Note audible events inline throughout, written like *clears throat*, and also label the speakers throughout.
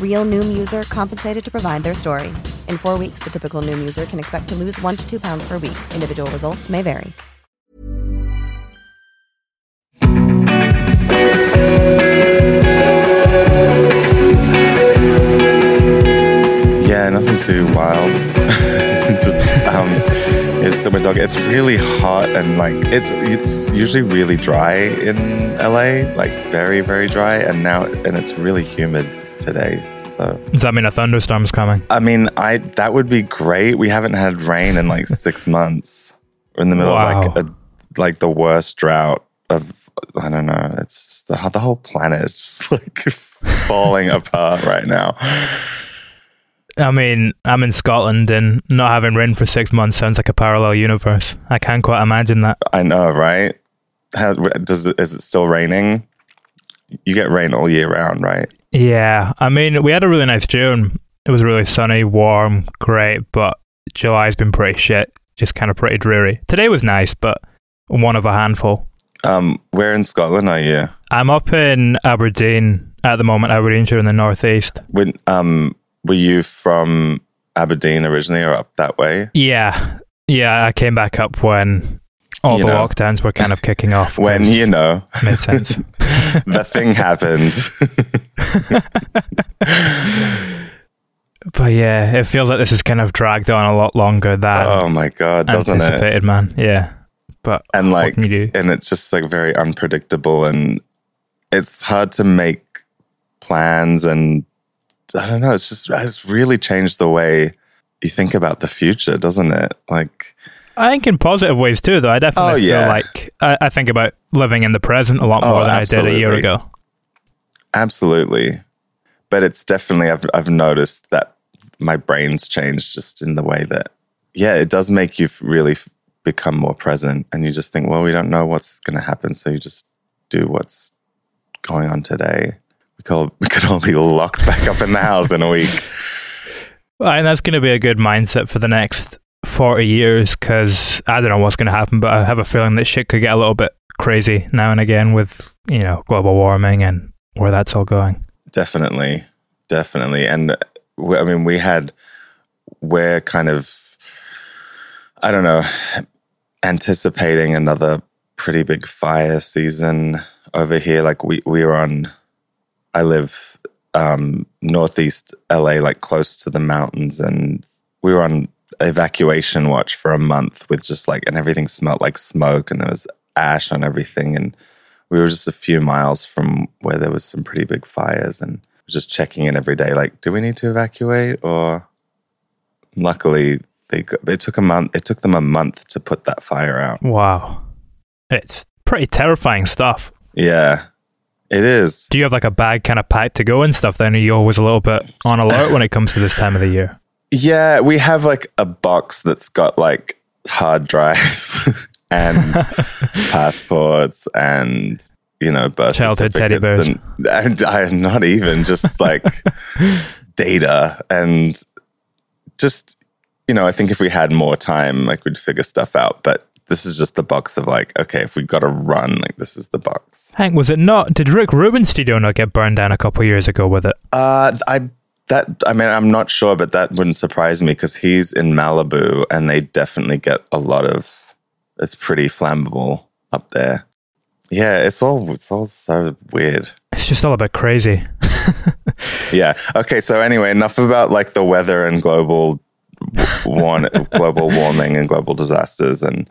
Speaker 1: Real Noom user compensated to provide their story. In four weeks, the typical Noom user can expect to lose one to two pounds per week. Individual results may vary.
Speaker 2: Yeah, nothing too wild. *laughs* just um, just took my dog. It's really hot and like it's it's usually really dry in LA, like very very dry, and now and it's really humid today. So
Speaker 3: Does that mean a thunderstorm's coming?
Speaker 2: I mean, I that would be great. We haven't had rain in like six *laughs* months. We're in the middle of like a like the worst drought of I don't know. It's just the, the whole planet is just *laughs* like falling *laughs* apart right now.
Speaker 3: I mean, I'm in Scotland and not having rain for six months sounds like a parallel universe. I can't quite imagine that.
Speaker 2: I know, right? How does it, is it still raining? You get rain all year round, right?
Speaker 3: Yeah, I mean, we had a really nice June. It was really sunny, warm, great, but July's been pretty shit. Just kind of pretty dreary. Today was nice, but one of a handful.
Speaker 2: Um, where in Scotland are you?
Speaker 3: I'm up in Aberdeen at the moment, Aberdeenshire in the northeast.
Speaker 2: When um, were you from Aberdeen originally, or up that way?
Speaker 3: Yeah, yeah, I came back up when all the
Speaker 2: know.
Speaker 3: lockdowns were kind of kicking off. *laughs*
Speaker 2: When, you know
Speaker 3: made sense. *laughs* *laughs*
Speaker 2: the thing happened.
Speaker 3: But yeah, it feels like this is kind of dragged on a lot longer than
Speaker 2: oh my god, doesn't it?
Speaker 3: anticipated, man. Yeah, but
Speaker 2: And like,
Speaker 3: can you do?
Speaker 2: and it's just like very unpredictable, and it's hard to make plans. And I don't know. It's just it's really changed the way you think about the future, doesn't it? Like,
Speaker 3: I think in positive ways too. Though I definitely
Speaker 2: Oh, yeah.
Speaker 3: feel like I, I think about living in the present a lot
Speaker 2: Oh,
Speaker 3: more than I did a year ago.
Speaker 2: Absolutely. But it's definitely I've I've noticed that my brain's changed just in the way that yeah, it does make you really become more present and you just think, well, we don't know what's going to happen, so you just do what's going on today. We could all, *laughs* we could all be locked back up in the house in a week. *laughs*
Speaker 3: Well, And that's going to be a good mindset for the next 40 years because I don't know what's going to happen, but I have a feeling that shit could get a little bit crazy now and again with, you know, global warming and where that's all going.
Speaker 2: Definitely, definitely, and we, I mean, we had we're kind of I don't know anticipating another pretty big fire season over here. Like we we were on. I live um, northeast LA, like close to the mountains, and we were on evacuation watch for a month with just like and everything smelled like smoke and there was ash on everything and we were just a few miles from where there was some pretty big fires and just checking in every day like do we need to evacuate or luckily they got, it took a month it took them a month to put that fire out
Speaker 3: Wow. It's pretty terrifying stuff.
Speaker 2: yeah it is
Speaker 3: Do you have like a bag kind of packed to go and stuff then? Are you always a little bit on alert when it comes to this time of the year?
Speaker 2: Yeah we have like a box that's got like hard drives *laughs* and *laughs* passports and you know birth
Speaker 3: Childhood teddy
Speaker 2: certificates and, and not even just like *laughs* data and just you know i think if we had more time like we'd figure stuff out but this is just the box of like, okay, if we've got to run, like this is the box.
Speaker 3: Hank, was it not? Did Rick Rubin's studio not get burned down a couple years ago with it?
Speaker 2: Uh, I that I mean, I'm not sure, but that wouldn't surprise me because he's in Malibu, and they definitely get a lot of. It's pretty flammable up there. Yeah, it's all it's all so weird.
Speaker 3: It's just all a bit crazy. *laughs*
Speaker 2: Yeah. Okay. So anyway, enough about like the weather and global one global *laughs* warming and global disasters and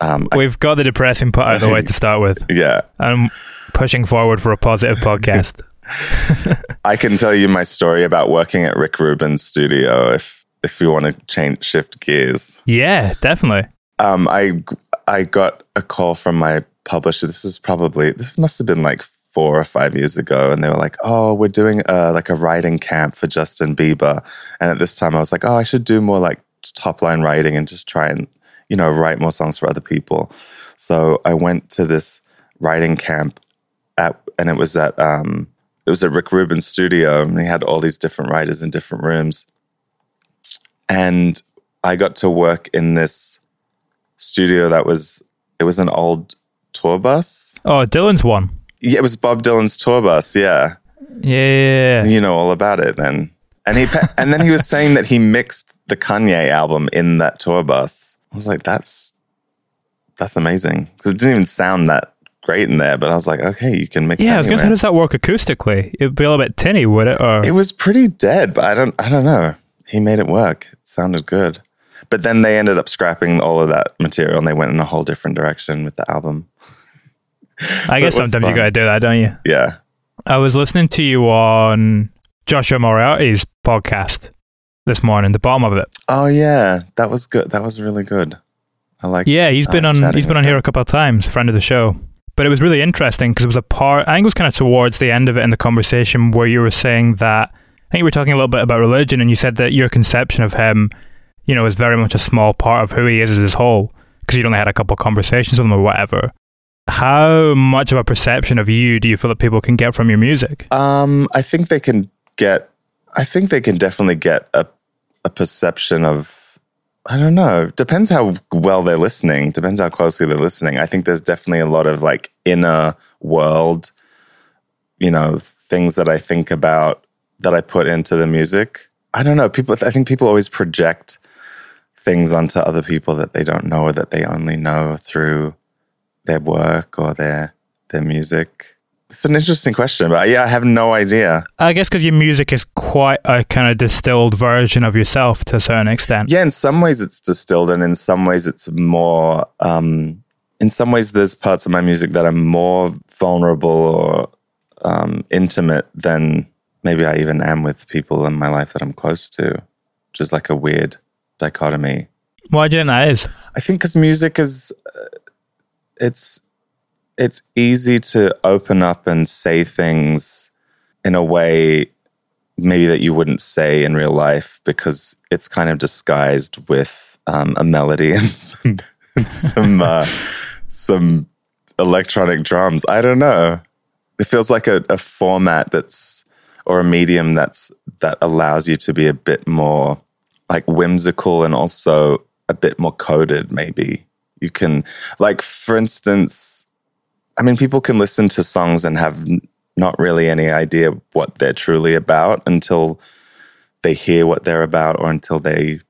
Speaker 2: um
Speaker 3: We've got the depressing part out of the way to start with. *laughs*
Speaker 2: yeah
Speaker 3: I'm pushing forward for a positive podcast. *laughs*
Speaker 2: I can tell you my story about working at Rick Rubin's studio if if you want to change shift gears.
Speaker 3: yeah, definitely.
Speaker 2: Um, I I got a call from my publisher. This was probably this must have been like four or five years ago, and they were like, "Oh, we're doing uh, like a writing camp for Justin Bieber." And at this time, I was like, "Oh, I should do more like top line writing and just try and you know write more songs for other people." So I went to this writing camp at, and it was at um, it was at Rick Rubin's studio, and he had all these different writers in different rooms, and I got to work in this studio that was it was an old tour bus.
Speaker 3: Oh, Dylan's one.
Speaker 2: Yeah, it was Bob Dylan's tour bus. Yeah,
Speaker 3: Yeah.
Speaker 2: you know all about it then. And he *laughs* and then he was saying that he mixed the Kanye album in that tour bus. I was like, that's that's amazing because it didn't even sound that great in there. But I was like, okay, you can mix.
Speaker 3: Yeah, I was going to say, how does that work acoustically? It'd be a little bit tinny, would it? Or
Speaker 2: It was pretty dead, but I don't I don't know. He made it work. It sounded good. But then they ended up scrapping all of that material and they went in a whole different direction with the album.
Speaker 3: I *laughs* guess sometimes you got to do that, don't you?
Speaker 2: Yeah.
Speaker 3: I was listening to you on Joshua Moriarty's podcast this morning, the bottom of it.
Speaker 2: Oh yeah, that was good. That was really good. I like.
Speaker 3: Yeah, he's been uh, on he's been on here a couple of times, friend of the show. But it was really interesting because it was a part. I think it was kind of towards the end of it in the conversation where you were saying that. I think you were talking a little bit about religion, and you said that your conception of him, you know, is very much a small part of who he is as his whole because you'd only had a couple conversations with him or whatever. How much of a perception of you do you feel that people can get from your music?
Speaker 2: Um, I think they can get. I think they can definitely get a a perception of. I don't know. Depends how well they're listening. Depends how closely they're listening. I think there's definitely a lot of like inner world, you know, things that I think about that I put into the music. I don't know. People. I think people always project things onto other people that they don't know or that they only know through their work or their their music. It's an interesting question, but yeah, I have no idea.
Speaker 3: I guess because your music is quite a kind of distilled version of yourself to a certain extent.
Speaker 2: Yeah, in some ways it's distilled, and in some ways it's more. Um, in some ways, there's parts of my music that are more vulnerable or um, intimate than maybe I even am with people in my life that I'm close to. Which is like a weird dichotomy.
Speaker 3: Why do you think that is?
Speaker 2: I think because music is, uh, it's it's easy to open up and say things in a way maybe that you wouldn't say in real life because it's kind of disguised with um, a melody *laughs* and some some uh, some electronic drums. I don't know. It feels like a, a format that's or a medium that's that allows you to be a bit more like whimsical and also a bit more coded maybe you can like for instance i mean people can listen to songs and have not really any idea what they're truly about until they hear what they're about or until they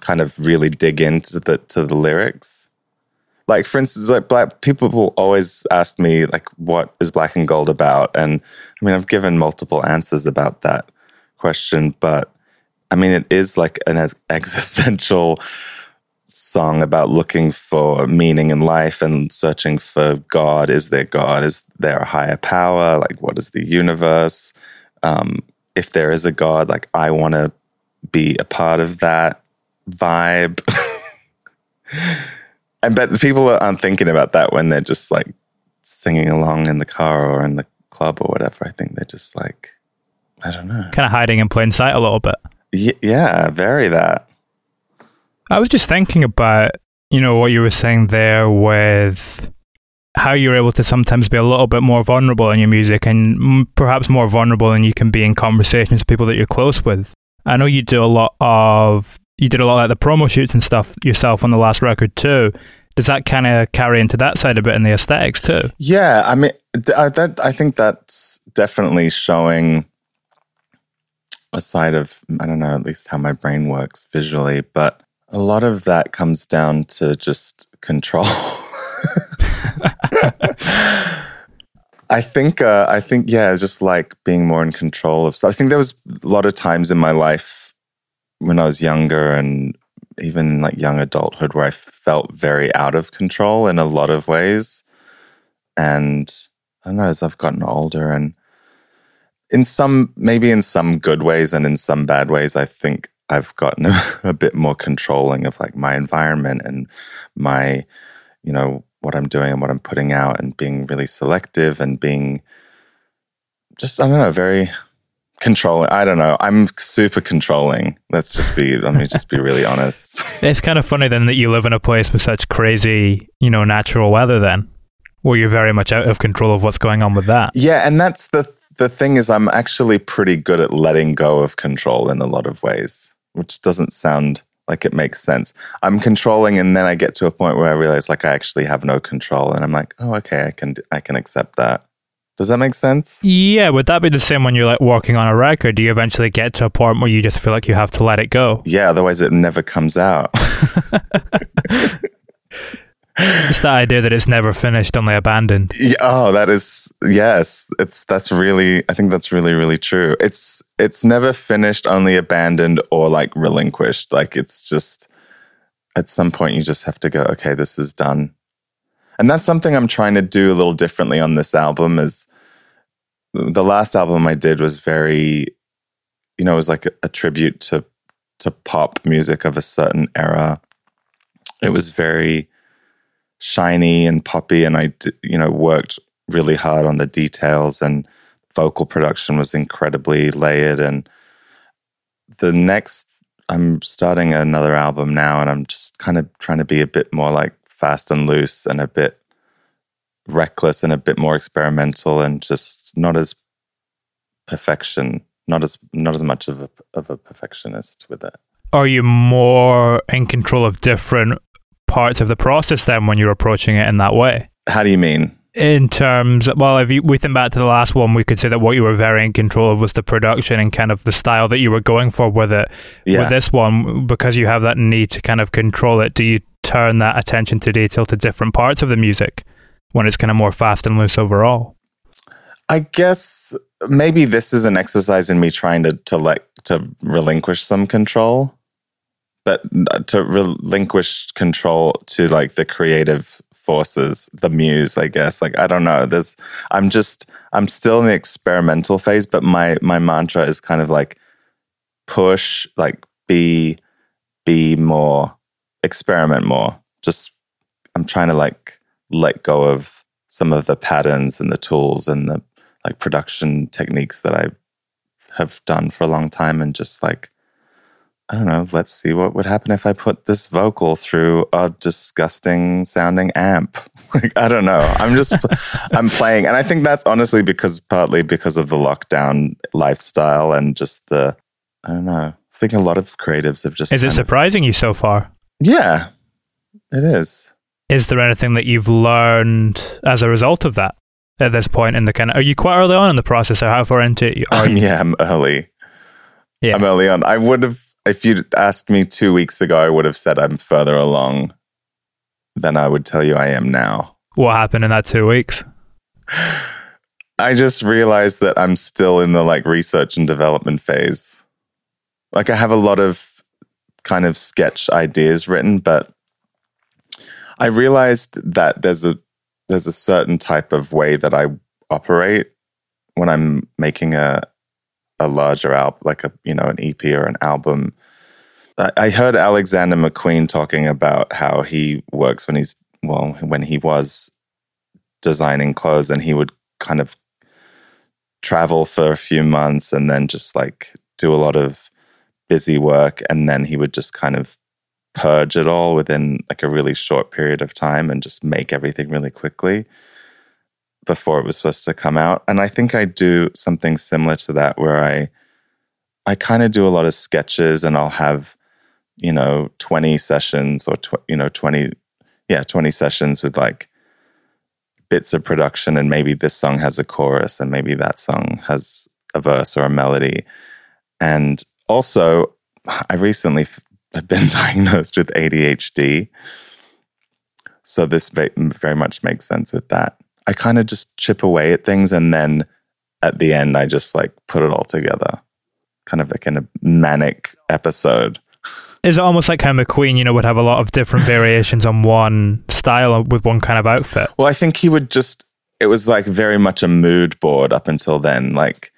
Speaker 2: kind of really dig into the to the lyrics. Like for instance like black people will always ask me like what is black and gold about? And i mean i've given multiple answers about that question but I mean, it is like an *laughs* existential song about looking for meaning in life and searching for God. Is there God? Is there a higher power? Like, what is the universe? Um, if there is a God, like, I want to be a part of that vibe. *laughs* and but people aren't thinking about that when they're just like singing along in the car or in the club or whatever. I think they're just like, I don't know.
Speaker 3: Kind of hiding in plain sight a little bit.
Speaker 2: Y- yeah, very that.
Speaker 3: I was just thinking about, you know, what you were saying there with how you're able to sometimes be a little bit more vulnerable in your music and perhaps more vulnerable than you can be in conversations with people that you're close with. I know you do a lot of, you did a lot of like the promo shoots and stuff yourself on the last record too. Does that kind of carry into that side a bit in the aesthetics too?
Speaker 2: Yeah, I mean, that I think that's definitely showing a side of I don't know, at least how my brain works visually, but a lot of that comes down to just control. *laughs* I think uh, I think yeah, just like being more in control of. So I think there was a lot of times in my life when I was younger and even like young adulthood where I felt very out of control in a lot of ways. And I don't know, as I've gotten older and in some, maybe in some good ways and in some bad ways, I think I've gotten *laughs* a, a bit more controlling of like my environment and my, you know, what I'm doing and what I'm putting out and being really selective and being just, I don't know, very controlling. I don't know. I'm super controlling. Let's just be, let me just be really *laughs* honest.
Speaker 3: It's kind of funny then that you live in a place with such crazy, you know, natural weather then, where you're very much out of control of what's going on with that.
Speaker 2: Yeah. And that's the, the thing is I'm actually pretty good at letting go of control in a lot of ways, which doesn't sound like it makes sense. I'm controlling and then I get to a point where I realize like I actually have no control and I'm like, "Oh, okay, I can I can accept that." Does that make sense?
Speaker 3: Yeah, would that be the same when you're like working on a record? Do you eventually get to a point where you just feel like you have to let it go?
Speaker 2: Yeah, otherwise it never comes out. *laughs* *laughs*
Speaker 3: It's the idea that it's never finished, only abandoned.
Speaker 2: Yeah, oh, that is yes. It's that's really I think that's really really true. It's it's never finished, only abandoned or like relinquished. Like it's just at some point you just have to go, okay, this is done. And that's something I'm trying to do a little differently on this album is the last album I did was very you know, it was like a, a tribute to to pop music of a certain era. It was very shiny and poppy and I you know worked really hard on the details and vocal production was incredibly layered and the next I'm starting another album now and I'm just kind of trying to be a bit more like fast and loose and a bit reckless and a bit more experimental and just not as perfection not as not as much of a of a perfectionist with it.
Speaker 3: Are you more in control of different parts of the process then when you're approaching it in that way?
Speaker 2: How do you mean?
Speaker 3: In terms, well, if you, we think back to the last one, we could say that what you were very in control of was the production and kind of the style that you were going for with it. Yeah. With this one, because you have that need to kind of control it, do you turn that attention to detail to different parts of the music when it's kind of more fast and loose overall?
Speaker 2: I guess maybe this is an exercise in me trying to to let to relinquish some control but to relinquish control to like the creative forces the muse i guess. Like i don't know. There's i'm just i'm still in the experimental phase but my my mantra is kind of like push like be be more experiment more. Just i'm trying to like let go of some of the patterns and the tools and the like production techniques that i have done for a long time and just like I don't know, let's see what would happen if I put this vocal through a disgusting sounding amp. *laughs* like, I don't know. I'm just, *laughs* I'm playing. And I think that's honestly because partly because of the lockdown lifestyle and just the, I don't know. I think a lot of creatives have just.
Speaker 3: Is it surprising of, you so far?
Speaker 2: Yeah, it is.
Speaker 3: Is there anything that you've learned as a result of that at this point in the kind of, are you quite early on in the process or how far into it are
Speaker 2: you? Um, yeah, I'm early. Yeah. I'm early on. I would have if you'd asked me two weeks ago, I would have said I'm further along than I would tell you I am now.
Speaker 3: What happened in that two weeks?
Speaker 2: I just realized that I'm still in the like research and development phase. Like I have a lot of kind of sketch ideas written, but I realized that there's a there's a certain type of way that I operate when I'm making a a larger album, like a you know an EP or an album. I heard Alexander McQueen talking about how he works when he's well when he was designing clothes and he would kind of travel for a few months and then just like do a lot of busy work and then he would just kind of purge it all within like a really short period of time and just make everything really quickly before it was supposed to come out. And I think I do something similar to that where I I kind of do a lot of sketches and I'll have, you know, 20 sessions or tw- you know, 20 yeah, 20 sessions with like bits of production and maybe this song has a chorus and maybe that song has a verse or a melody. And also, I recently f- have been *laughs* diagnosed with ADHD. So this ve- very much makes sense with that. I kind of just chip away at things and then at the end I just like put it all together. Kind of like in a manic episode.
Speaker 3: Is it almost like how McQueen, you know, would have a lot of different variations on one style with one kind of outfit?
Speaker 2: Well, I think he would just, it was like very much a mood board up until then. Like,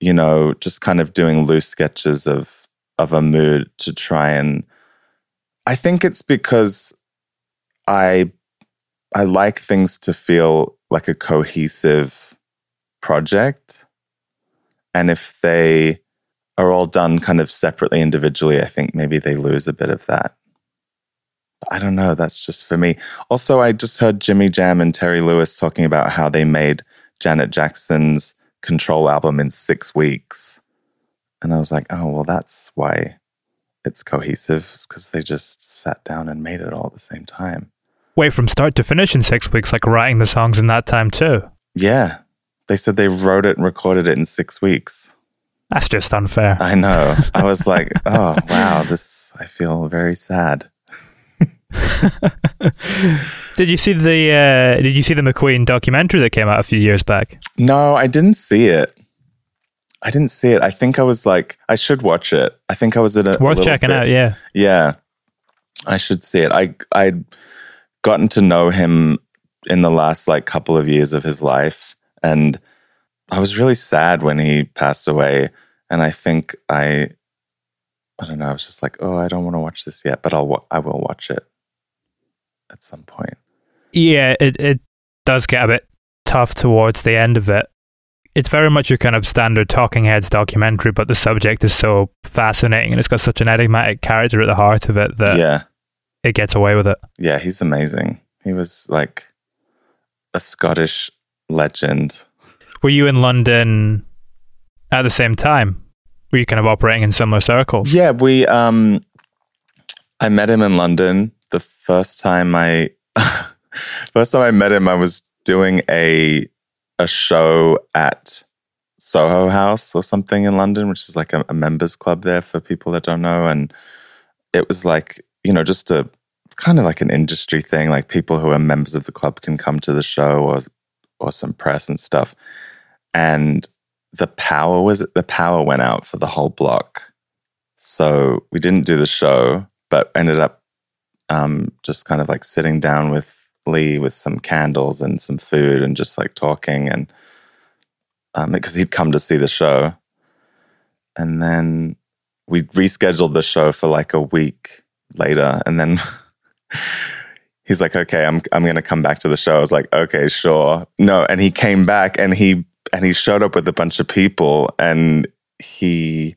Speaker 2: you know, just kind of doing loose sketches of, of a mood to try and, I think it's because I, I like things to feel like a cohesive project. And if they, are all done kind of separately individually, I think maybe they lose a bit of that. But I don't know. That's just for me. Also, I just heard Jimmy Jam and Terry Lewis talking about how they made Janet Jackson's Control album in six weeks. And I was like, oh, well, that's why it's cohesive, because they just sat down and made it all at the same time.
Speaker 3: Wait, from start to finish in six weeks, like writing the songs in that time too?
Speaker 2: Yeah. They said they wrote it and recorded it in six weeks.
Speaker 3: That's just unfair.
Speaker 2: I know. I was like, *laughs* oh, wow, this, I feel very sad. *laughs*
Speaker 3: did you see the uh, Did you see the McQueen documentary that came out a few years back?
Speaker 2: No, I didn't see it. I didn't see it. I think I was like, I should watch it. I think I was at a
Speaker 3: worth
Speaker 2: a
Speaker 3: checking
Speaker 2: bit,
Speaker 3: out. Yeah,
Speaker 2: yeah, I should see it. I I'd gotten to know him in the last like couple of years of his life, and I was really sad when he passed away. And I think I, I don't know, I was just like, oh, I don't want to watch this yet, but I'll, I will watch it at some point.
Speaker 3: Yeah, it, it does get a bit tough towards the end of it. It's very much your kind of standard talking heads documentary, but the subject is so fascinating and it's got such an enigmatic character at the heart of it that
Speaker 2: yeah.
Speaker 3: It gets away with it.
Speaker 2: Yeah, he's amazing. He was like a Scottish legend
Speaker 3: were you in London at the same time? Were you kind of operating in similar circles?
Speaker 2: Yeah, we. Um, I met him in London the first time I. *laughs* first time I met him, I was doing a a show at Soho House or something in London, which is like a, a members club there for people that don't know, and it was like you know just a kind of like an industry thing. Like people who are members of the club can come to the show or or some press and stuff and the power was the power went out for the whole block. So we didn't do the show, but ended up um, just kind of like sitting down with Lee with some candles and some food and just like talking and um, because he'd come to see the show, and then we rescheduled the show for like a week later, and then. *laughs* he's like, okay, I'm I'm gonna come back to the show. I was like, okay, sure. No, and he came back and he and he showed up with a bunch of people and he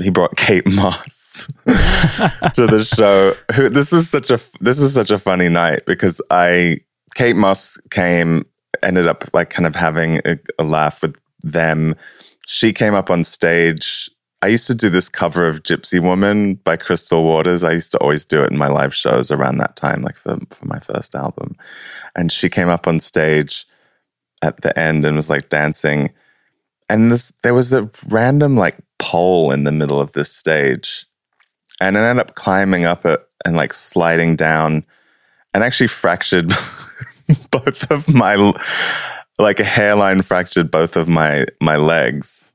Speaker 2: he brought *laughs* Kate Moss *laughs* to the show. Who this is such a this is such a funny night because I Kate Moss came ended up like kind of having a, a laugh with them. She came up on stage. I used to do this cover of Gypsy Woman by Crystal Waters. I used to always do it in my live shows around that time, like for, for my first album. And she came up on stage at the end and was like dancing. And this there was a random like pole in the middle of this stage. And I ended up climbing up it and like sliding down and actually fractured *laughs* both of my like a hairline fractured both of my my legs.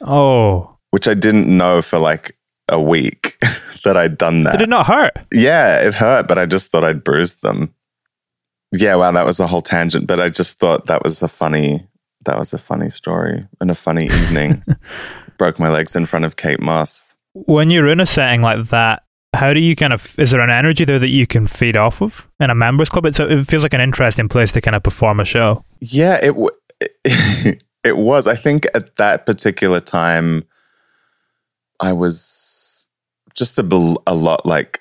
Speaker 3: Oh.
Speaker 2: Which I didn't know for like a week *laughs* that I'd done that.
Speaker 3: Did it not hurt?
Speaker 2: Yeah, it hurt, but I just thought I'd bruised them yeah, wow, that was a whole tangent, but I just thought that was a funny that was a funny story and a funny evening. *laughs* Broke my legs in front of Kate Moss.
Speaker 3: When you're in a setting like that, how do you kind of is there an energy there that you can feed off of in a members club? It's a, it feels like an interesting place to kind of perform a show.
Speaker 2: Yeah, it w- *laughs* it was. I think at that particular time, I was just a, a lot like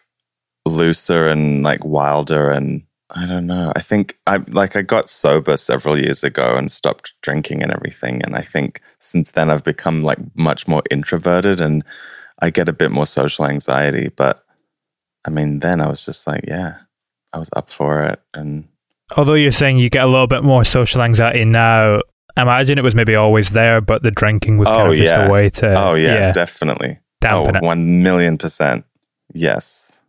Speaker 2: looser and like wilder and I don't know. I think I like I got sober several years ago and stopped drinking and everything. And I think since then I've become like much more introverted and I get a bit more social anxiety. But I mean, then I was just like, yeah, I was up for it. And
Speaker 3: Although you're saying you get a little bit more social anxiety now, I imagine it was maybe always there, but the drinking was kind
Speaker 2: Oh,
Speaker 3: of just
Speaker 2: yeah.
Speaker 3: a way to
Speaker 2: oh yeah, definitely.
Speaker 3: dampen
Speaker 2: oh,
Speaker 3: it.
Speaker 2: one million percent. Yes.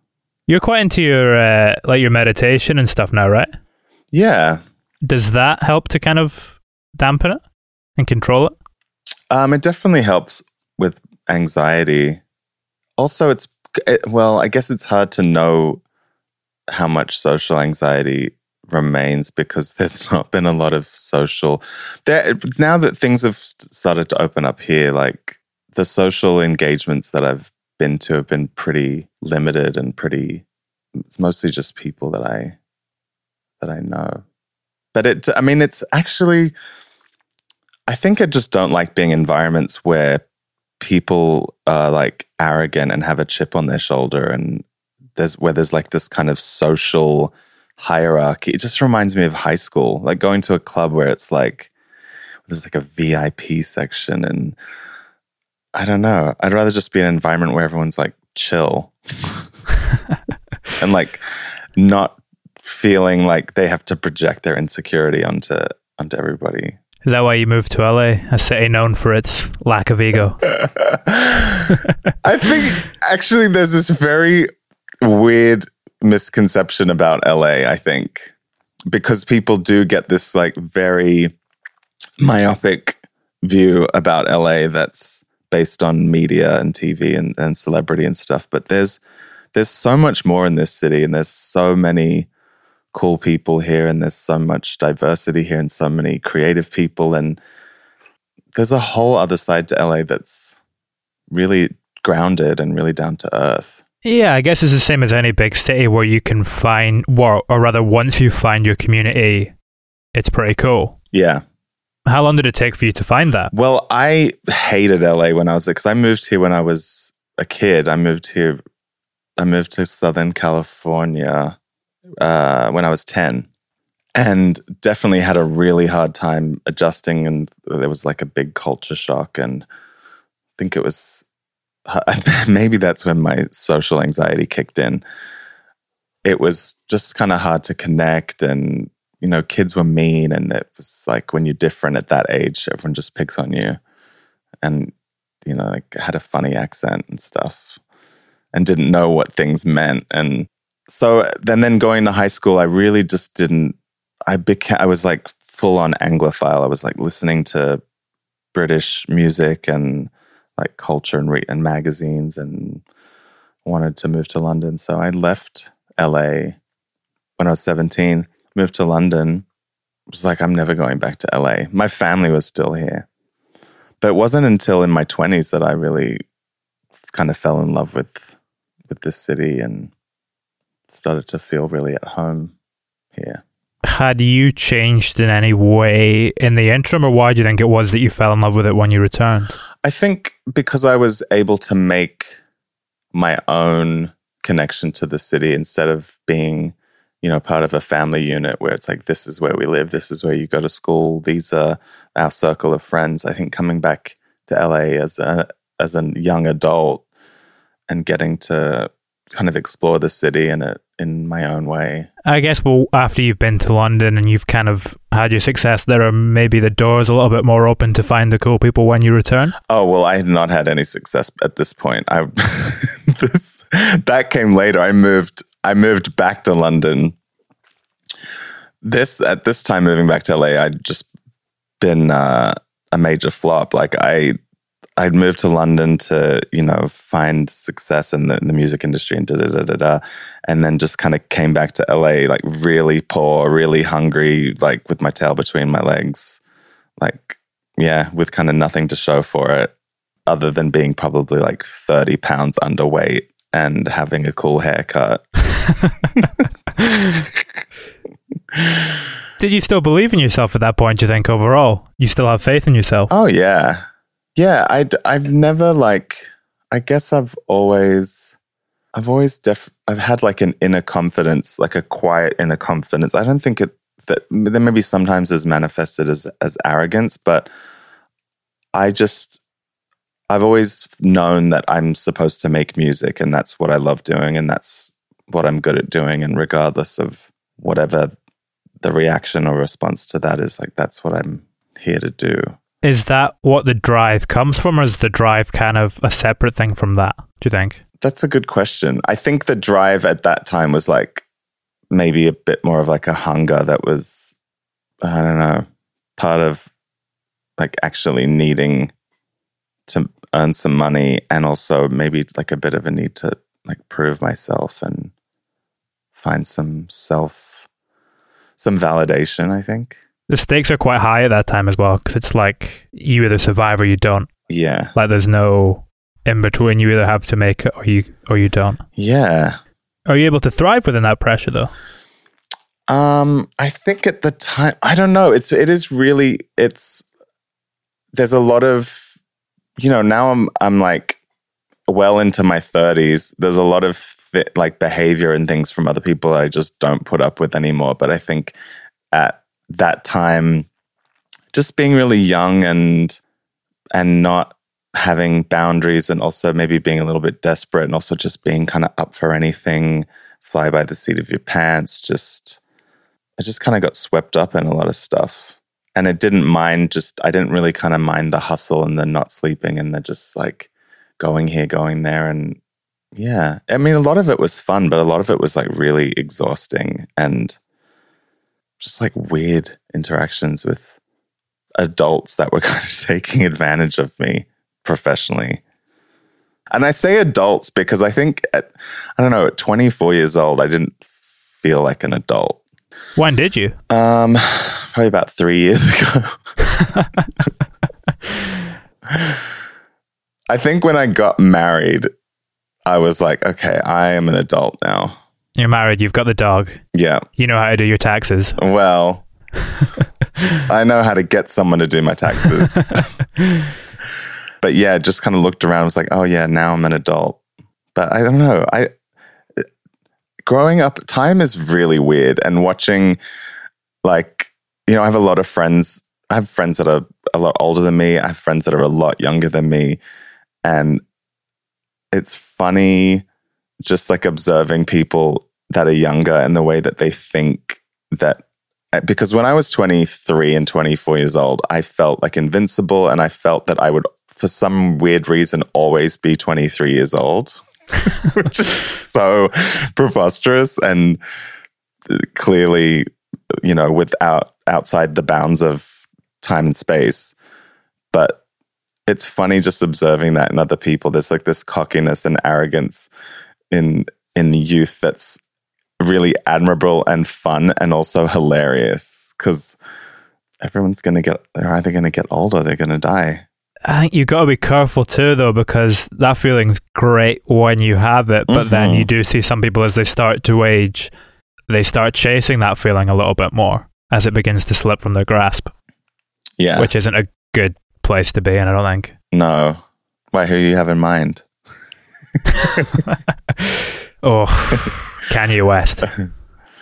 Speaker 3: You're quite into your uh, like your meditation and stuff now, right?
Speaker 2: Yeah.
Speaker 3: Does that help to kind of dampen it and control it?
Speaker 2: Um, it definitely helps with anxiety. Also, it's it, well, I guess it's hard to know how much social anxiety remains because *laughs* there's not been a lot of social. There now that things have started to open up here, like the social engagements that I've been to have been pretty limited and pretty. It's mostly just people that I that I know. But it, I mean, it's actually. I think I just don't like being environments where people are like arrogant and have a chip on their shoulder and there's where there's like this kind of social hierarchy. It just reminds me of high school, like going to a club where it's like there's like a VIP section and I don't know. I'd rather just be in an environment where everyone's like chill *laughs* and like not feeling like they have to project their insecurity onto onto everybody.
Speaker 3: Is that why you moved to LA, a city known for its lack of ego? *laughs*
Speaker 2: I think actually there's this very weird misconception about LA, I think, because people do get this like very myopic view about LA that's based on media and TV and, and celebrity and stuff. But there's there's so much more in this city and there's so many cool people here and there's so much diversity here and so many creative people and there's a whole other side to LA that's really grounded and really down to earth.
Speaker 3: Yeah, I guess it's the same as any big city where you can find, or, or rather, once you find your community, it's pretty cool.
Speaker 2: Yeah.
Speaker 3: How long did it take for you to find that?
Speaker 2: Well, I hated LA when I was there because I moved here when I was a kid. I moved here. I moved to Southern California uh, when I was ten, and definitely had a really hard time adjusting. And there was like a big culture shock, and I think it was *laughs* maybe that's when my social anxiety kicked in. It was just kind of hard to connect, and you know, kids were mean, and it was like when you're different at that age, everyone just picks on you, and you know, like had a funny accent and stuff, and didn't know what things meant, and so then then going to high school, I really just didn't. I became I was like full on Anglophile. I was like listening to British music and like culture and, re- and magazines and wanted to move to London. So I left LA when I was 17, moved to London. It was like, I'm never going back to LA. My family was still here. But it wasn't until in my 20s that I really kind of fell in love with with this city and started to feel really at home here.
Speaker 3: Had you changed in any way in the interim, or why do you think it was that you fell in love with it when you returned?
Speaker 2: I think because I was able to make my own connection to the city instead of being, you know, part of a family unit where it's like, this is where we live, this is where you go to school, these are our circle of friends. I think coming back to LA as a as a young adult and getting to kind of explore the city in it in my own way.
Speaker 3: I guess, well, after you've been to London and you've kind of had your success there, are maybe the doors a little bit more open to find the cool people when you return?
Speaker 2: Oh well, I had not had any success at this point. I *laughs* this that came later. I moved. I moved back to London. This at this time, moving back to LA, I'd just been uh, a major flop. Like I, I'd moved to London to you know find success in the, in the music industry and da da da da da, and then just kind of came back to LA like really poor, really hungry, like with my tail between my legs, like yeah, with kind of nothing to show for it other than being probably like 30 pounds underweight and having a cool haircut. *laughs*
Speaker 3: Did you still believe in yourself at that point, do you think, overall? You still have faith in yourself?
Speaker 2: Oh, yeah. Yeah. I, I've never like, I guess I've always, I've always def, I've had like an inner confidence, like a quiet inner confidence. I don't think it, that there maybe sometimes is manifested as, as arrogance, but I just, I've always known that I'm supposed to make music and that's what I love doing and that's what I'm good at doing, and regardless of whatever the reaction or response to that is, like that's what I'm here to do.
Speaker 3: Is that what the drive comes from, or is the drive kind of a separate thing from that? Do you think?
Speaker 2: That's a good question. I think the drive at that time was like maybe a bit more of like a hunger that was, I don't know, part of like actually needing to earn some money and also maybe like a bit of a need to like prove myself and find some self, some validation, I think.
Speaker 3: The stakes are quite high at that time as well because it's like you either survive or you don't.
Speaker 2: Yeah.
Speaker 3: Like there's no in between. You either have to make it or you or you don't.
Speaker 2: Yeah.
Speaker 3: Are you able to thrive within that pressure though?
Speaker 2: Um, I think at the time, I don't know. It's it is really it's there's a lot of you know now I'm I'm like well into my 30s. There's a lot of fit, like behavior and things from other people that I just don't put up with anymore. But I think at that time, just being really young and and not having boundaries and also maybe being a little bit desperate and also just being kind of up for anything, fly by the seat of your pants, just I just kind of got swept up in a lot of stuff. And I didn't mind just, I didn't really kind of mind the hustle and the not sleeping and the just like going here, going there. And yeah, I mean, a lot of it was fun, but a lot of it was like really exhausting and just like weird interactions with adults that were *laughs* kind of taking advantage of me professionally. And I say adults because I think at, I don't know, at 24 years old, I didn't feel like an adult.
Speaker 3: When did you?
Speaker 2: Um, probably about three years *laughs* ago. *laughs* I think when I got married, I was like, okay, I am an adult now.
Speaker 3: You're married. You've got the dog.
Speaker 2: Yeah.
Speaker 3: You know how to do your taxes.
Speaker 2: Well, *laughs* I know how to get someone to do my taxes. *laughs* but yeah, just kind of looked around. was like, oh yeah, now I'm an adult. But I don't know. I growing up, time is really weird. And watching, like, you know, I have a lot of friends. I have friends that are a lot older than me. I have friends that are a lot younger than me. And it's funny just like observing people that are younger and the way that they think that eh, because when I was 23 and 24 years old, I felt like invincible and I felt that I would, for some weird reason, always be 23 years old, *laughs* which is so preposterous and eh, clearly, you know, without outside the bounds of time and space. But it's funny just observing that in other people. There's like this cockiness and arrogance in in youth that's really admirable and fun and also hilarious because everyone's going to get they're either going to get older they're going to die
Speaker 3: I think you've got to be careful too, though, because that feeling's great when you have it, but mm-hmm. then you do see some people as they start to age, they start chasing that feeling a little bit more as it begins to slip from their grasp.
Speaker 2: Yeah.
Speaker 3: Which isn't a good place to be in, I don't think.
Speaker 2: No. Why, who you have in mind? *laughs*
Speaker 3: oh, Kanye West.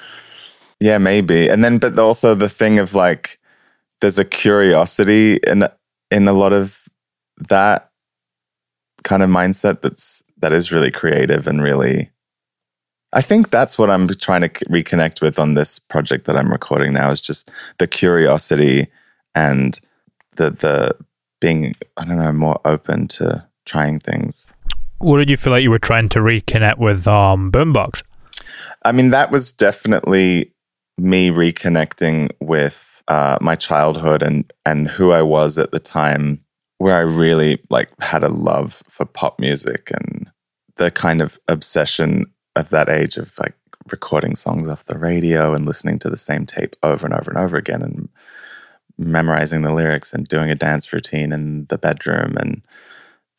Speaker 3: *laughs*
Speaker 2: yeah, maybe. And then, but also the thing of like, there's a curiosity in in a lot of that kind of mindset that's that is really creative and really I think that's what I'm trying to reconnect with on this project that I'm recording now is just the curiosity and the the being I don't know more open to trying things.
Speaker 3: What did you feel like you were trying to reconnect with um, Boombox?
Speaker 2: I mean, that was definitely me reconnecting with uh, my childhood and and who I was at the time, where I really like had a love for pop music and the kind of obsession of that age of like recording songs off the radio and listening to the same tape over and over and over again and memorizing the lyrics and doing a dance routine in the bedroom and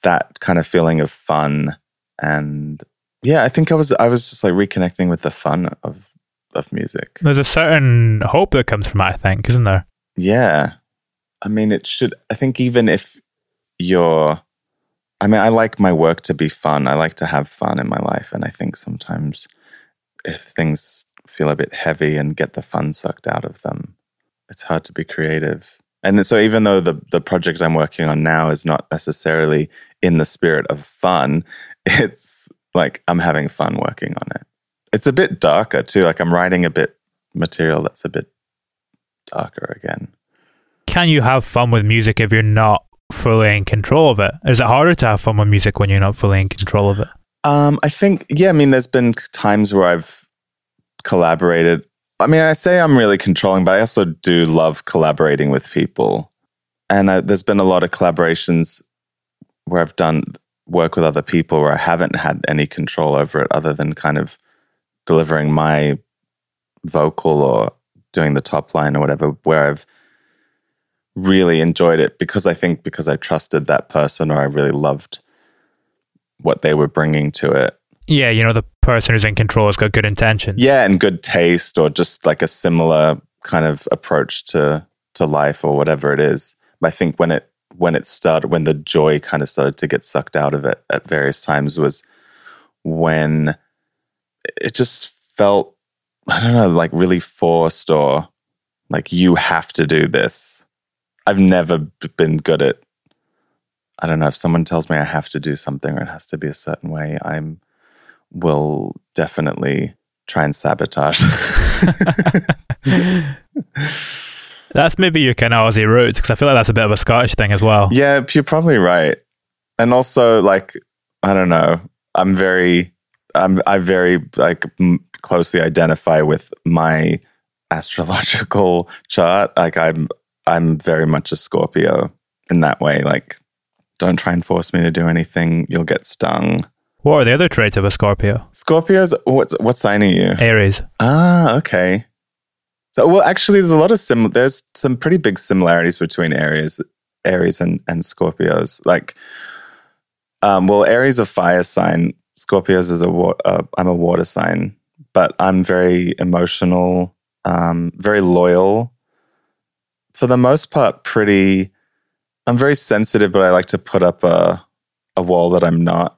Speaker 2: that kind of feeling of fun and yeah i think i was i was just like reconnecting with the fun of of music.
Speaker 3: There's a certain hope that comes from it i think isn't there?
Speaker 2: Yeah. I mean it should i think even if you're i mean i like my work to be fun. I like to have fun in my life. And i think sometimes if things feel a bit heavy and get the fun sucked out of them it's hard to be creative and so even though the the project I'm working on now is not necessarily in the spirit of fun, *laughs* it's like I'm having fun working on it. It's a bit darker too. Like I'm writing a bit material that's a bit darker again.
Speaker 3: Can you have fun with music if you're not fully in control of it? Is it harder to have fun with music when you're not fully in control of it?
Speaker 2: Um, I think, yeah, I mean, there's been times where I've collaborated. I mean, I say I'm really controlling, but I also do love collaborating with people. And I, there's been a lot of collaborations where I've done work with other people where I haven't had any control over it other than kind of delivering my vocal or doing the top line or whatever, where I've really enjoyed it because I think because I trusted that person or I really loved what they were bringing to it.
Speaker 3: Yeah, you know, the person who's in control has got good intention.
Speaker 2: Yeah, and good taste or just like a similar kind of approach to to life or whatever it is. I think when it when it started when the joy kind of started to get sucked out of it at various times was when it just felt I don't know, like really forced or like you have to do this. I've never been good at I don't know if someone tells me I have to do something or it has to be a certain way, I'm will definitely try and sabotage. *laughs*
Speaker 3: that's maybe your kind of Aussie roots because I feel like that's a bit of a Scottish thing as well.
Speaker 2: Yeah, you're probably right. And also, like, I don't know, I'm very, I'm, I very like m- closely identify with my astrological chart. Like, I'm, I'm very much a Scorpio in that way. Like, don't try and force me to do anything. You'll get stung.
Speaker 3: What are the other traits of a Scorpio?
Speaker 2: Scorpios, what, what sign are you?
Speaker 3: Aries.
Speaker 2: Ah, okay. So, well, actually, there's a lot of sim. There's some pretty big similarities between Aries, Aries and and Scorpios. Like, um, well, Aries is a fire sign. Scorpios is a wa- uh, I'm a water sign, but I'm very emotional, um, very loyal. For the most part, pretty. I'm very sensitive, but I like to put up a a wall that I'm not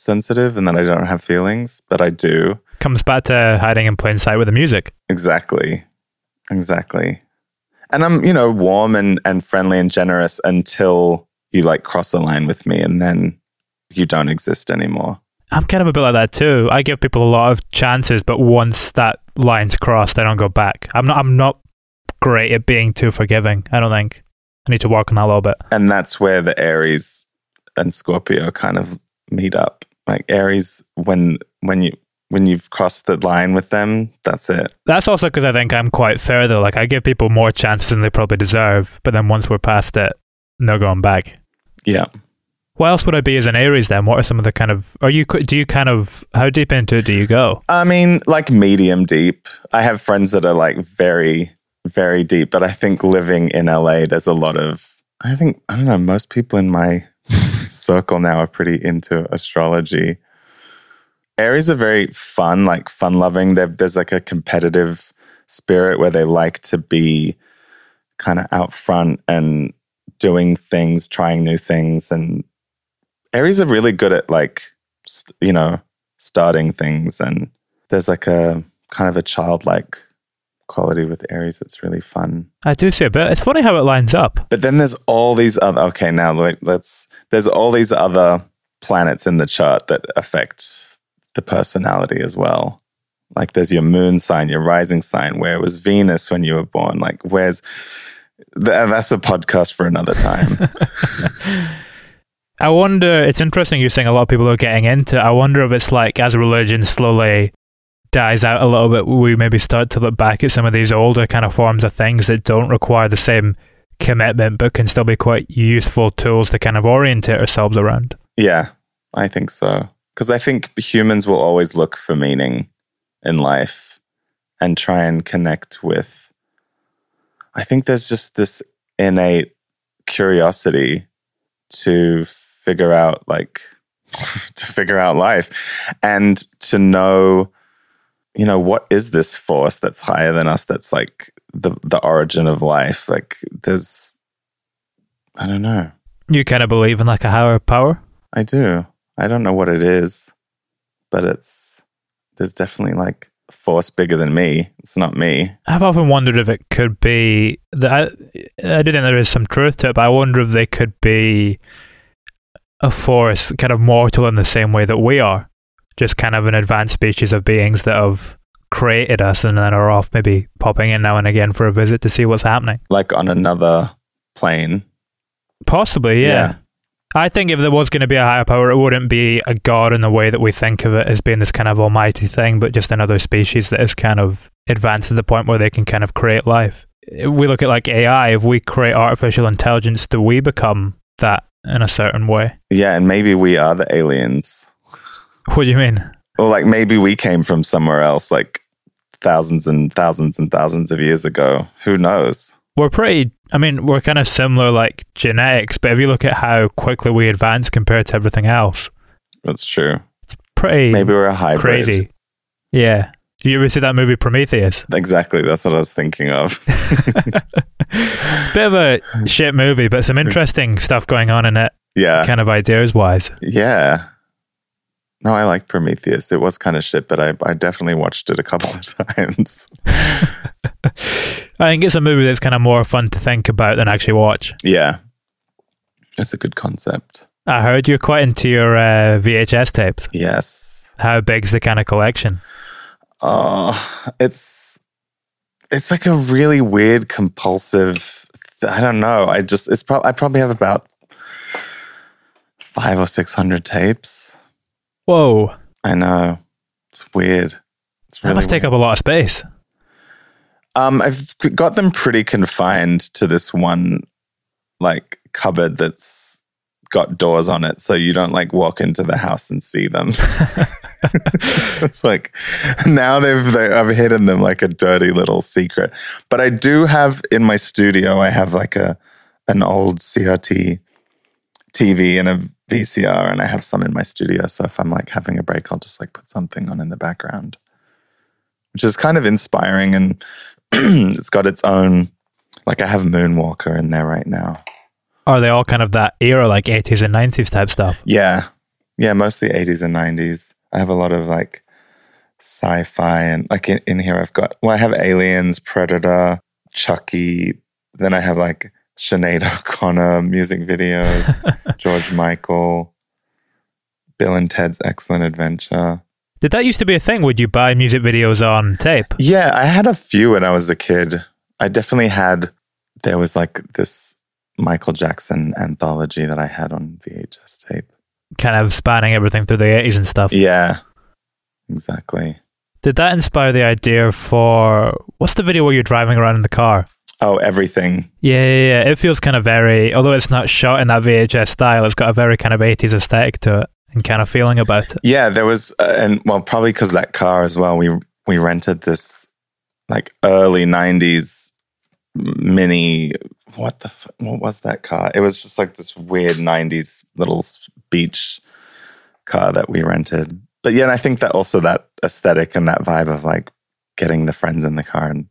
Speaker 2: sensitive and that I don't have feelings, but I do.
Speaker 3: Comes back to hiding in plain sight with the music.
Speaker 2: Exactly. Exactly. And I'm, you know, warm and, and friendly and generous until you like cross a line with me and then you don't exist anymore.
Speaker 3: I'm kind of a bit like that too. I give people a lot of chances, but once that line's crossed, I don't go back. I'm not I'm not great at being too forgiving, I don't think. I need to work on that a little bit.
Speaker 2: And that's where the Aries and Scorpio kind of meet up. Like Aries when when you when you've crossed the line with them, that's it.
Speaker 3: That's also because I think I'm quite fair though. Like I give people more chance than they probably deserve, but then once we're past it, no going back.
Speaker 2: Yeah.
Speaker 3: What else would I be as an Aries then? What are some of the kind of are you do you kind of how deep into it do you go?
Speaker 2: I mean, like medium deep. I have friends that are like very very deep, but I think living in LA there's a lot of I think I don't know, most people in my circle now are pretty into astrology. Aries are very fun, like fun loving. There's like a competitive spirit where they like to be kind of out front and doing things, trying new things. And Aries are really good at like, you know, starting things. And there's like a kind of a childlike quality with Aries that's really fun.
Speaker 3: I do see a bit. It's funny how it lines up.
Speaker 2: But then there's all these other, okay, now wait, let's, there's all these other planets in the chart that affect the personality as well. Like there's your moon sign, your rising sign. Where was Venus when you were born? Like where's that's a podcast for another time. *laughs*
Speaker 3: I wonder. It's interesting you're saying a lot of people are getting into. I wonder if it's like as a religion slowly dies out a little bit, we maybe start to look back at some of these older kind of forms of things that don't require the same commitment, but can still be quite useful tools to kind of orientate ourselves around.
Speaker 2: Yeah, I think so because I think humans will always look for meaning in life and try and connect with. I think there's just this innate curiosity to figure out, like, *laughs* to figure out life and to know, you know, what is this force that's higher than us that's like the, the origin of life? Like, there's, I don't know.
Speaker 3: You kind of believe in like a higher power?
Speaker 2: I do. I don't know what it is, but it's there's definitely like a force bigger than me. It's not me.
Speaker 3: I've often wondered if it could be that I, I do think there is some truth to it, but I wonder if they could be a force kind of mortal in the same way that we are. Just kind of an advanced species of beings that have created us and then are off maybe popping in now and again for a visit to see what's happening.
Speaker 2: Like on another plane.
Speaker 3: Possibly, yeah.
Speaker 2: Yeah.
Speaker 3: I think if there was going to be a higher power, it wouldn't be a god in the way that we think of it as being this kind of almighty thing, but just another species that is kind of advanced to the point where they can kind of create life. If we look at like AI, if we create artificial intelligence, do we become that in a certain way?
Speaker 2: Yeah, and maybe we are the aliens.
Speaker 3: What do you mean?
Speaker 2: Or like maybe we came from somewhere else, like thousands and thousands and thousands of years ago. Who knows?
Speaker 3: We're pretty, I mean, we're kind of similar like genetics, but if you look at how quickly we advance compared to everything else,
Speaker 2: That's true.
Speaker 3: It's pretty
Speaker 2: Maybe we're a hybrid.
Speaker 3: crazy. Yeah. Did you ever see that movie Prometheus?
Speaker 2: Exactly. That's what I was thinking of. *laughs*
Speaker 3: Bit of a shit movie, but some interesting stuff going on in it,
Speaker 2: yeah.
Speaker 3: kind of ideas wise.
Speaker 2: Yeah. No, I like Prometheus. It was kind of shit, but I, I definitely watched it a couple *laughs* of times.
Speaker 3: I think it's a movie that's kind of more fun to think about than actually watch.
Speaker 2: yeah. It's a good concept.
Speaker 3: I heard you're quite into your uh, VHS tapes.
Speaker 2: Yes.
Speaker 3: How big's the kind of collection?
Speaker 2: Oh, it's it's like a really weird compulsive I don't know. I just it's probably I probably have about 5 or 600 tapes.
Speaker 3: Whoa,
Speaker 2: I know. It's weird. It's
Speaker 3: that
Speaker 2: really
Speaker 3: must take
Speaker 2: weird.
Speaker 3: up a lot of space.
Speaker 2: Um, I've got them pretty confined to this one like cupboard that's got doors on it, so you don't like walk into the house and see them. *laughs* *laughs* it's like now they've they, I've hidden them like a dirty little secret. But I do have in my studio. I have like a an old CRT TV and a VCR, and I have some in my studio. So if I'm like having a break, I'll just like put something on in the background, which is kind of inspiring and *clears throat* it's got its own like I have Moonwalker in there right now.
Speaker 3: Are they all kind of that era, like 80s and 90s type stuff?
Speaker 2: Yeah. Yeah, mostly 80s and 90s. I have a lot of like sci-fi and like in, in here I've got well, I have Aliens, Predator, Chucky, then I have like Sinead O'Connor music videos, *laughs* George Michael, Bill and Ted's Excellent Adventure.
Speaker 3: Did that used to be a thing? Would you buy music videos on tape?
Speaker 2: Yeah, I had a few when I was a kid. I definitely had there was like this Michael Jackson anthology that I had on VHS tape.
Speaker 3: Kind of spanning everything through the 80s and stuff.
Speaker 2: Yeah. Exactly.
Speaker 3: Did that inspire the idea for what's the video where you're driving around in the car?
Speaker 2: Oh, everything.
Speaker 3: Yeah, yeah, yeah. It feels kind of very, although it's not shot in that VHS style, it's got a very kind of 80s aesthetic to it and kind of feeling about it.
Speaker 2: Yeah, there was, uh, and well, probably because that car as well. We we rented this like early '90s mini. What the f- what was that car? It was just like this weird '90s little beach car that we rented. But yeah, and I think that also that aesthetic and that vibe of like getting the friends in the car and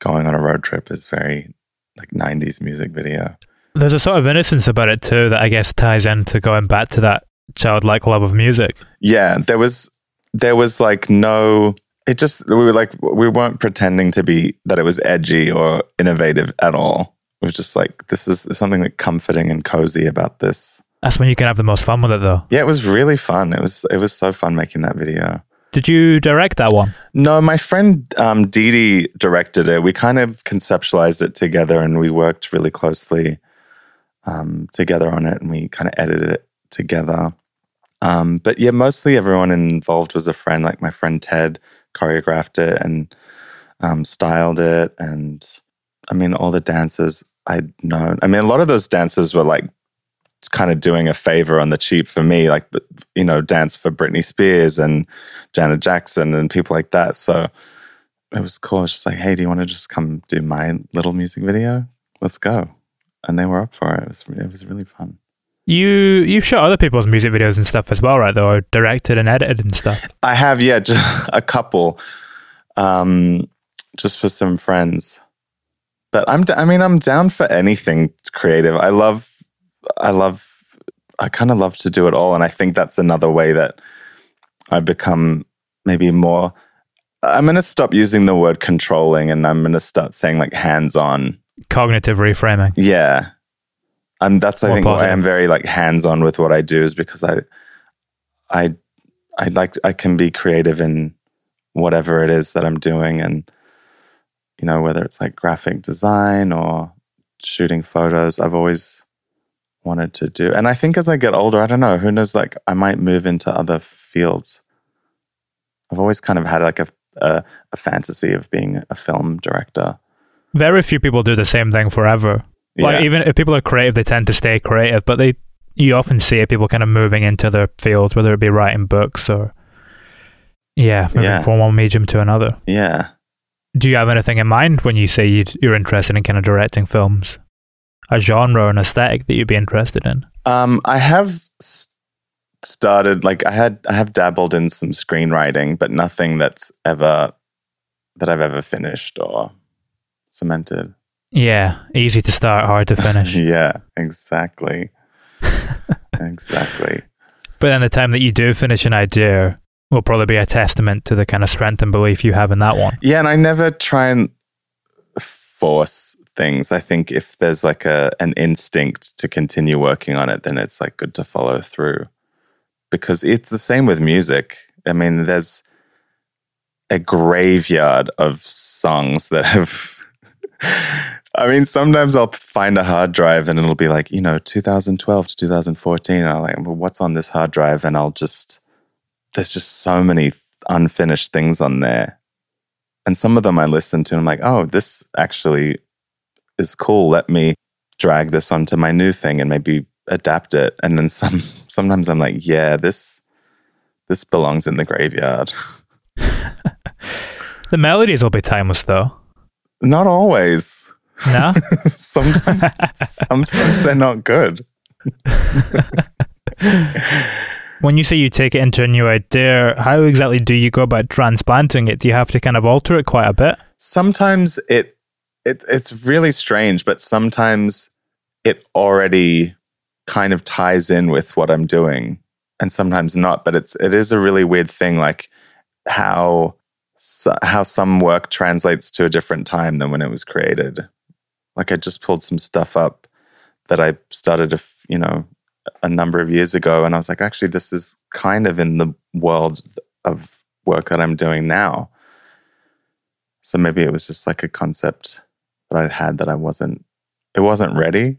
Speaker 2: going on a road trip is very like '90s music video.
Speaker 3: There's a sort of innocence about it too that I guess ties into going back to that childlike love of music.
Speaker 2: Yeah, there was there was like no it just we were like we weren't pretending to be that it was edgy or innovative at all. It was just like this is something like comforting and cozy about this.
Speaker 3: That's when you can have the most fun with it though.
Speaker 2: Yeah, it was really fun. It was it was so fun making that video.
Speaker 3: Did you direct that one?
Speaker 2: No, my friend um, Dee directed it. We kind of conceptualized it together and we worked really closely um, together on it and we kind of edited it together. Um, but yeah, mostly everyone involved was a friend. Like my friend Ted choreographed it and um, styled it. And I mean, all the dancers I'd known. I mean, a lot of those dancers were like kind of doing a favor on the cheap for me, like, you know, dance for Britney Spears and Janet Jackson and people like that. So it was cool. It's just like, hey, do you want to just come do my little music video? Let's go. And they were up for it. It was, it was really fun.
Speaker 3: You you've shot other people's music videos and stuff as well, right? Though, directed and edited and stuff.
Speaker 2: I have, yeah, *laughs* just a couple, um, just for some friends. But I'm, d- I mean, I'm down for anything creative. I love, I love, I kind of love to do it all, and I think that's another way that I become maybe more. I'm going to stop using the word controlling, and I'm going to start saying like hands-on.
Speaker 3: Cognitive reframing.
Speaker 2: Yeah. And that's I
Speaker 3: More
Speaker 2: think why. I'm very like hands on with what I do is because I I I like I can be creative in whatever it is that I'm doing, and you know whether it's like graphic design or shooting photos. I've always wanted to do, and I think as I get older, I don't know. Who knows? Like I might move into other fields. I've always kind of had like a a, a fantasy of being a film director.
Speaker 3: Very few people do the same thing forever. Like
Speaker 2: Yeah.
Speaker 3: even if people are creative, they tend to stay creative, but they you often see people kind of moving into their fields, whether it be writing books or yeah, moving
Speaker 2: Yeah.
Speaker 3: from one medium to another.
Speaker 2: Yeah.
Speaker 3: Do you have anything in mind when you say you'd, you're interested in kind of directing films? A genre or an aesthetic that you'd be interested in?
Speaker 2: Um, I have started like I had I have dabbled in some screenwriting, but nothing that's ever that I've ever finished or cemented.
Speaker 3: Yeah, easy to start, hard to finish. *laughs*
Speaker 2: yeah, exactly. *laughs* exactly.
Speaker 3: But then the time that you do finish an idea will probably be a testament to the kind of strength and belief you have in that one.
Speaker 2: Yeah, and I never try and force things. I think if there's like a an instinct to continue working on it, then it's like good to follow through. Because it's the same with music. I mean, there's a graveyard of songs that have *laughs* I mean, sometimes I'll find a hard drive and it'll be like, you know, 2012 to 2014. I'm like, well, what's on this hard drive? And I'll just, there's just so many unfinished things on there. And some of them I listen to and I'm like, oh, this actually is cool. Let me drag this onto my new thing and maybe adapt it. And then some, *laughs* sometimes I'm like, yeah, this, this belongs in the graveyard. *laughs*
Speaker 3: The melodies will be timeless though.
Speaker 2: Not always.
Speaker 3: No? *laughs*
Speaker 2: sometimes, sometimes they're not good.
Speaker 3: when you say you take it into a new idea, how exactly do you go about transplanting it? Do you have to kind of alter it quite a bit?
Speaker 2: sometimes it it it's really strange, but sometimes it already kind of ties in with what I'm doing, and sometimes not. But it's it is a really weird thing, like how how some work translates to a different time than when it was created. Like I just pulled some stuff up that I started, a you know, a number of years ago, and I was like, actually, this is kind of in the world of work that I'm doing now. So maybe it was just like a concept that I'd had that I wasn't it wasn't ready.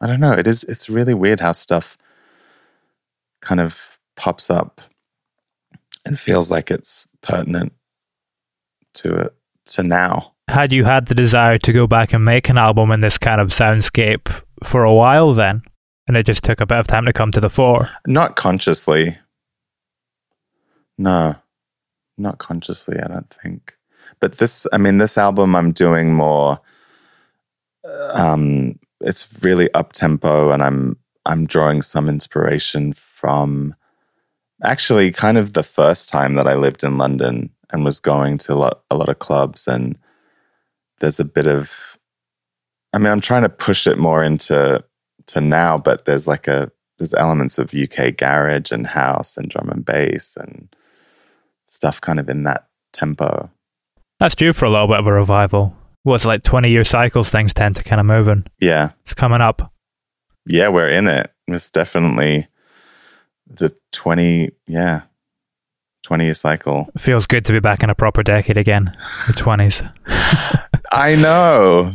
Speaker 2: I don't know. It is it's really weird how stuff kind of pops up and feels like it's pertinent to it to now.
Speaker 3: Had you had the desire to go back and make an album in this kind of soundscape for a while then? And it just took a bit of time to come to the fore.
Speaker 2: Not consciously. No. Not consciously, I don't think. But this I mean this album I'm doing more um it's really up tempo and I'm I'm drawing some inspiration from actually kind of the first time that I lived in London and was going to a lot a lot of clubs and there's a bit of I mean I'm trying to push it more into to now but there's like a there's elements of UK garage and house and drum and bass and stuff kind of in that tempo.
Speaker 3: That's due for a little bit of a revival. What's like 20 year cycles, things tend to kind of move in.
Speaker 2: Yeah.
Speaker 3: It's coming up.
Speaker 2: Yeah, we're in it. It's definitely the 20, yeah, 20 year cycle.
Speaker 3: It feels good to be back in a proper decade again, the 20s. *laughs*
Speaker 2: I know.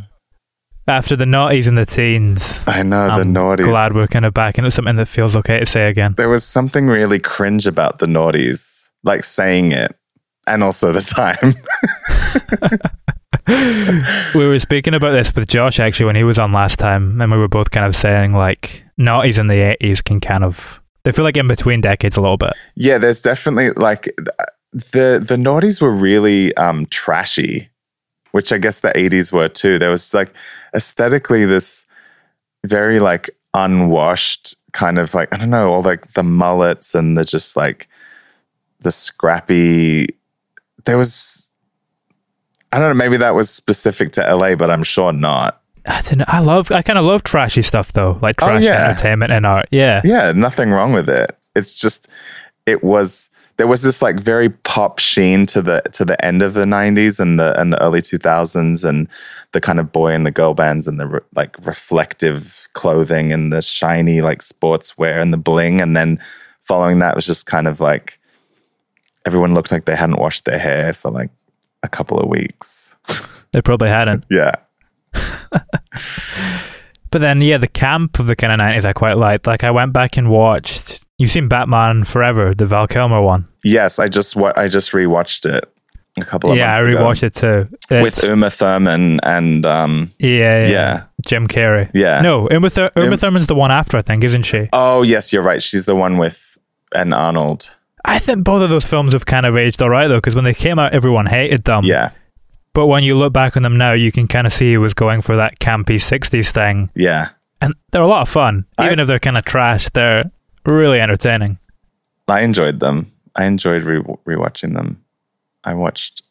Speaker 3: After the noughties and the teens,
Speaker 2: I know the
Speaker 3: I'm
Speaker 2: naughties.
Speaker 3: glad we're kind of back into something that feels okay to say again.
Speaker 2: there was something really cringe about the naughties, like saying it and also the time. *laughs* *laughs*
Speaker 3: we were speaking about this with Josh actually when he was on last time, and we were both kind of saying like noughties in the 80s can kind of, they feel like in between decades a little bit.
Speaker 2: yeah, there's definitely like the the naughties were really um trashy, which I guess the 80s were too. There was like aesthetically this very like unwashed kind of like I don't know, all like the mullets and the just like the scrappy there was I don't know, maybe that was specific to LA, but I'm sure not.
Speaker 3: I don't know. I love, I kind of love trashy stuff though, like
Speaker 2: Oh,
Speaker 3: trash
Speaker 2: yeah.
Speaker 3: entertainment and art. Yeah.
Speaker 2: Yeah, nothing wrong with it. It's just it was there was this like very pop sheen to the to the end of the 90s and the and the early 2000s and the kind of boy and the girl bands and the re- like reflective clothing and the shiny like sportswear and the bling and then following that was just kind of like everyone looked like they hadn't washed their hair for like a couple of weeks.
Speaker 3: They probably hadn't.
Speaker 2: Yeah. *laughs*
Speaker 3: But then, yeah, the camp of the kind of 90s I quite liked. Like, I went back and watched. You've seen Batman Forever, the Val Kilmer one.
Speaker 2: Yes, I just wa- I just rewatched it a couple of
Speaker 3: yeah, I
Speaker 2: months ago.
Speaker 3: rewatched it too.
Speaker 2: with
Speaker 3: It's-
Speaker 2: Uma Thurman and um
Speaker 3: yeah, yeah,
Speaker 2: yeah.
Speaker 3: Jim Carrey.
Speaker 2: Yeah.
Speaker 3: No, Uma, Thur- Uma
Speaker 2: Um,
Speaker 3: Thurman's the one after, I think, isn't she?
Speaker 2: oh yes, you're right. She's the one with and Arnold.
Speaker 3: I think both of those films have kind of aged all right, though, because when they came out, everyone hated them.
Speaker 2: Yeah.
Speaker 3: But when you look back on them now, you can kind of see he was going for that campy 60s thing.
Speaker 2: Yeah.
Speaker 3: And they're a lot of fun.
Speaker 2: I-
Speaker 3: Even if they're kind of trash, they're really entertaining.
Speaker 2: I enjoyed them. I enjoyed re- rewatching them. I watched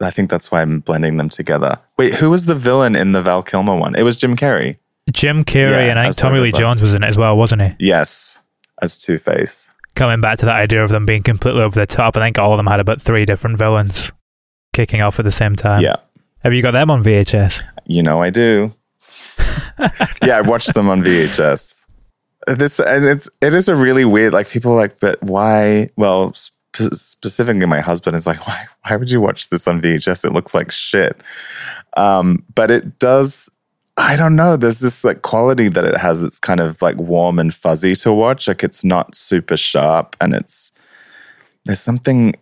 Speaker 2: I think that's why I'm blending them together. Wait, who was the villain in the Val Kilmer one? It was Jim Carrey.
Speaker 3: Jim Carrey
Speaker 2: Yeah,
Speaker 3: and I think Tommy Lee Jones was in it as well, wasn't he?
Speaker 2: Yes, as Two Face.
Speaker 3: Coming back to that idea of them being completely over the top, I think all of them had about three different villains kicking off at the same time.
Speaker 2: Yeah,
Speaker 3: Have you got them on VHS?
Speaker 2: you know I do. *laughs* yeah, I watched them on VHS. This and it's it is a really weird. Like people are like, but why? Well, sp- specifically, my husband is like, why? Why would you watch this on VHS? It looks like shit. Um, but it does. I don't know. There's this like quality that it has. It's kind of like warm and fuzzy to watch. Like it's not super sharp, and it's there's something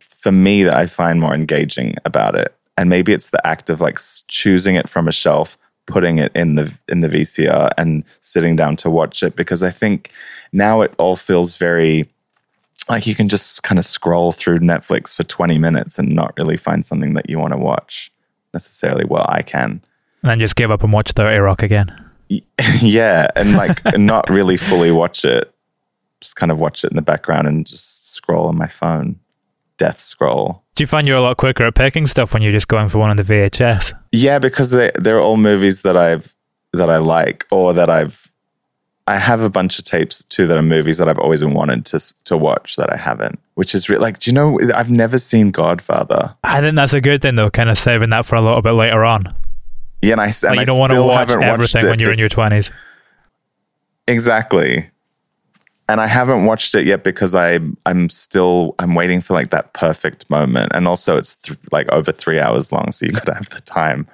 Speaker 2: for me that I find more engaging about it. And maybe it's the act of like choosing it from a shelf, putting it in the in the VCR, and sitting down to watch it. Because I think now it all feels very like you can just kind of scroll through Netflix for 20 minutes and not really find something that you want to watch necessarily. Well, I can.
Speaker 3: And then just give up and watch 30 Rock again. *laughs*
Speaker 2: yeah, and like not really fully watch it. Just kind of watch it in the background and just scroll on my phone. Death scroll.
Speaker 3: Do you find you're a lot quicker at picking stuff when you're just going for one on the VHS?
Speaker 2: Yeah, because they they're all movies that I've that I like or that I've I have a bunch of tapes too that are movies that I've always wanted to to watch that I haven't. Which is re- like, do you know? I've never seen Godfather.
Speaker 3: I think that's a good thing, though, kind of saving that for a little bit later on.
Speaker 2: Yeah, and I and
Speaker 3: Like,
Speaker 2: I
Speaker 3: you don't want to
Speaker 2: still
Speaker 3: watch
Speaker 2: haven't watched
Speaker 3: everything when you're in your 20s.
Speaker 2: Exactly. And I haven't watched it yet because I I'm still I'm waiting for like that perfect moment, and also it's th- like over three hours long, so you *laughs* got to have the time.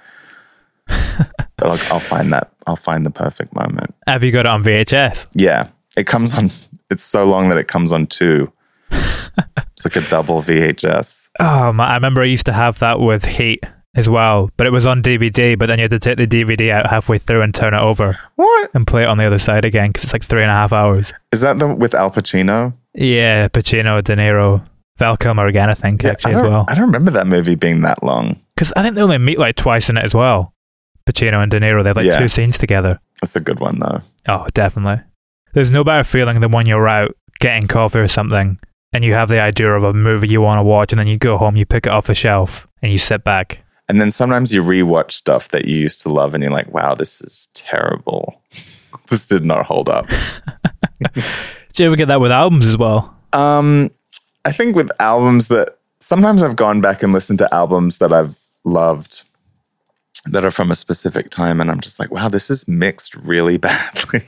Speaker 2: but I'll, I'll find that I'll find the perfect moment.
Speaker 3: Have you got it on VHS?
Speaker 2: Yeah, it comes on. It's so long that it comes on two. it's like a double VHS.
Speaker 3: Oh, man, I remember I used to have that with Heat as well, but it was on DVD, but then you had to take the DVD out halfway through and turn it over
Speaker 2: What
Speaker 3: and play it on the other side again because it's like three and a half hours.
Speaker 2: is that? The with Al Pacino?
Speaker 3: Yeah, Pacino, De Niro, Val Kilmer again, I think,
Speaker 2: Yeah,
Speaker 3: actually,
Speaker 2: I
Speaker 3: as well.
Speaker 2: I don't remember that movie being that long.
Speaker 3: Because I think they only meet like twice in it as well. Pacino and De Niro, they have like
Speaker 2: Yeah.
Speaker 3: two scenes together.
Speaker 2: That's a good one though.
Speaker 3: Oh, definitely. There's no better feeling than when you're out getting coffee or something and you have the idea of a movie you want to watch and then you go home, you pick it off the shelf and you sit back.
Speaker 2: And then sometimes you rewatch stuff that you used to love and you're like, wow, this is terrible. *laughs* this did not hold up. *laughs*
Speaker 3: Do you ever get that with albums as well?
Speaker 2: Um, I think with albums that sometimes I've gone back and listened to albums that I've loved that are from a specific time and I'm just like, wow, this is mixed really *laughs* badly.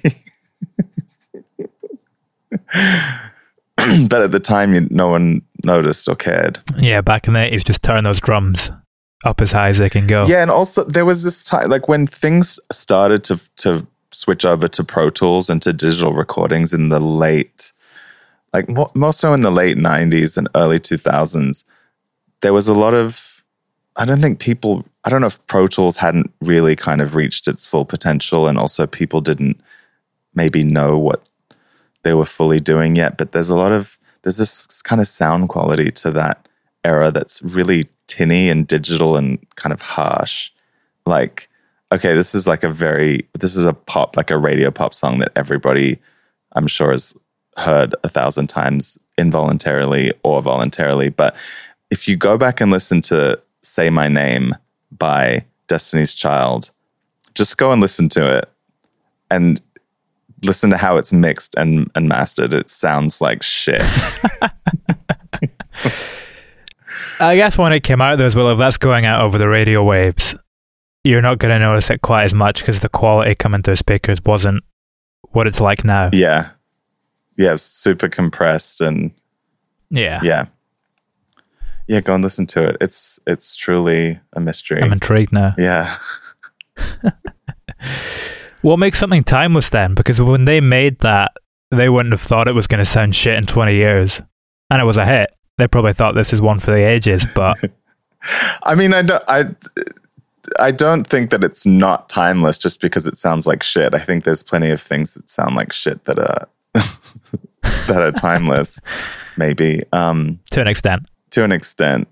Speaker 2: but at the time, you, no one noticed or cared.
Speaker 3: Yeah, back in there, the 80s, just turn those drums up as high as they can go.
Speaker 2: Yeah, and also there was this time, like when things started to to switch over to Pro Tools and to digital recordings in the late, like mo- more so in the late '90s and early 2000s. There was a lot of, I don't think people, I don't know if Pro Tools hadn't really kind of reached its full potential, and also people didn't maybe know what they were fully doing yet. But there's a lot of there's this kind of sound quality to that era that's really tinny and digital and kind of harsh. Like, okay, this is like a very this is a pop, like a radio pop song that everybody I'm sure has heard a thousand times involuntarily or voluntarily. But if you go back and listen to Say My Name by Destiny's Child, just go and listen to it and listen to how it's mixed and, and mastered. It sounds like shit. *laughs*
Speaker 3: I guess when it came out, though, as well, if that's going out over the radio waves, you're not going to notice it quite as much because the quality coming through speakers wasn't what it's like now.
Speaker 2: yeah. Yeah, it's super compressed and
Speaker 3: Yeah.
Speaker 2: Yeah. Yeah, go and listen to it. It's it's truly a mystery.
Speaker 3: I'm intrigued now.
Speaker 2: yeah. *laughs*
Speaker 3: What makes something timeless then? Because when they made that, they wouldn't have thought it was going to sound shit in 20 years. And it was a hit. They probably thought this is one for the ages, but *laughs*
Speaker 2: I mean, I don't I I don't think that it's not timeless just because it sounds like shit. I think there's plenty of things that sound like shit that are *laughs* that are timeless, maybe. Um
Speaker 3: to an extent.
Speaker 2: to an extent.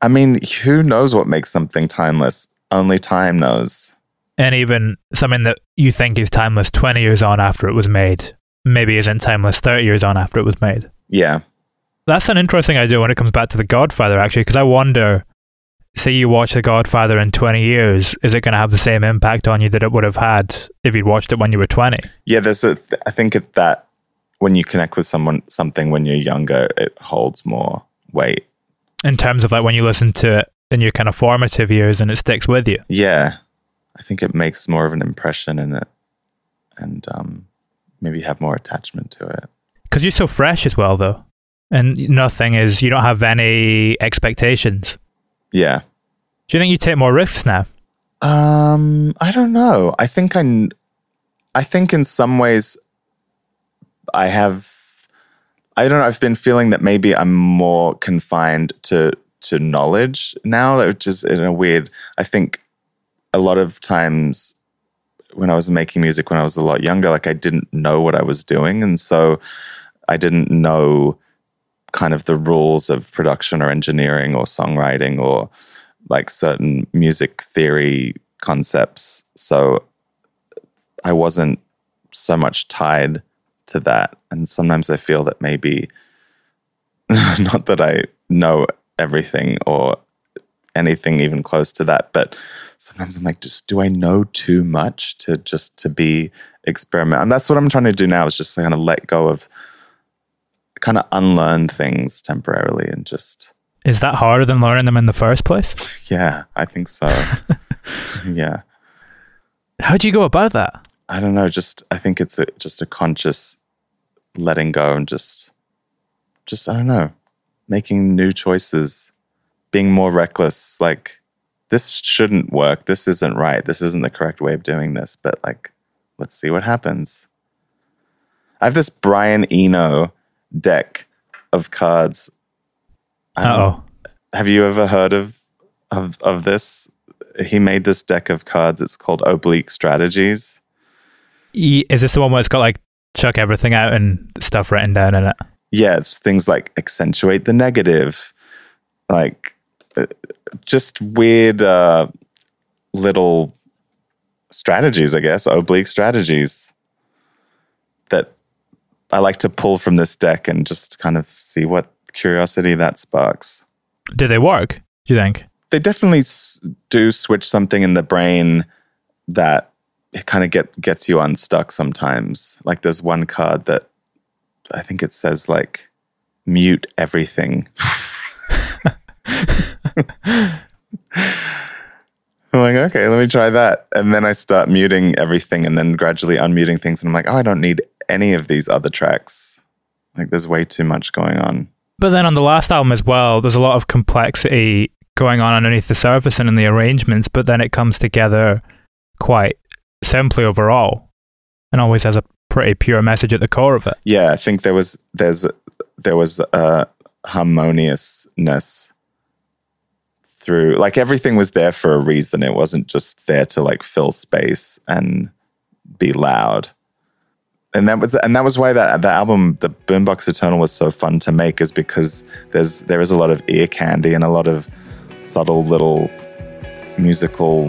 Speaker 2: I mean, who knows what makes something timeless? Only time knows.
Speaker 3: And even something that you think is timeless 20 years on after it was made, maybe isn't timeless 30 years on after it was made.
Speaker 2: Yeah.
Speaker 3: That's an interesting idea when it comes back to The Godfather, actually, because I wonder say you watch The Godfather in 20 years, is it going to have the same impact on you that it would have had if you'd watched it when you were 20?
Speaker 2: Yeah, there's a I think it, that when you connect with someone something when you're younger, it holds more weight.
Speaker 3: In terms of like when you listen to it in your kind of formative years and it sticks with you.
Speaker 2: Yeah. I think it makes more of an impression in it and um maybe have more attachment to it.
Speaker 3: Because you're so fresh as well, though. And nothing is, you don't have any expectations.
Speaker 2: Yeah.
Speaker 3: Do you think you take more risks now?
Speaker 2: Um, I don't know. I think I, I think in some ways, I have. I don't know. I've been feeling that maybe I'm more confined to to knowledge now, which is in a weird. I think a lot of times when I was making music when I was a lot younger, like I didn't know what I was doing, and so I didn't know kind of the rules of production or engineering or songwriting or like certain music theory concepts. So I wasn't so much tied to that. And sometimes I feel that maybe, *laughs* not that I know everything or anything even close to that, but sometimes I'm like, just do I know too much to just to be experiment? And that's what I'm trying to do now is just kind of let go of kind of unlearn things temporarily and just
Speaker 3: Is that harder than learning them in the first place? *laughs*
Speaker 2: yeah, I think so. *laughs* yeah.
Speaker 3: How do you go about that?
Speaker 2: I don't know. Just I think it's a, just a conscious letting go and just, just I don't know, making new choices, being more reckless. Like this shouldn't work. This isn't right. This isn't the correct way of doing this. But like, let's see what happens. I have this Brian Eno deck of cards.
Speaker 3: Oh,
Speaker 2: Have you ever heard of of of this? He made this deck of cards. It's called Oblique Strategies.
Speaker 3: is this the one where it's got like chuck everything out and stuff written down in it?
Speaker 2: yeah, it's things like accentuate the negative, like uh, just weird uh, little strategies, I guess, oblique strategies I like to pull from this deck and just kind of see what curiosity that sparks.
Speaker 3: Do they work? Do you think?
Speaker 2: They definitely s- do switch something in the brain that it kind of get gets you unstuck sometimes. Like there's one card that I think it says like mute everything. *laughs* I'm like, okay, let me try that. And then I start muting everything and then gradually unmuting things. And I'm like, oh, I don't need any of these other tracks. Like, there's way too much going on.
Speaker 3: But then on the last album as well, there's a lot of complexity going on underneath the surface and in the arrangements, but then it comes together quite simply overall and always has a pretty pure message at the core of it.
Speaker 2: Yeah, I think there was there's there was a harmoniousness through like everything was there for a reason. It wasn't just there to like fill space and be loud. And that was and that was why that the album, the Boombox Eternal, was so fun to make, is because there's there is a lot of ear candy and a lot of subtle little musical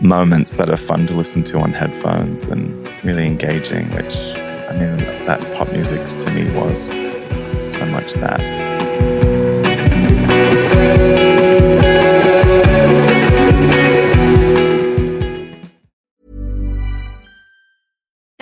Speaker 2: moments that are fun to listen to on headphones and really engaging, which I mean that pop music to me was so much that.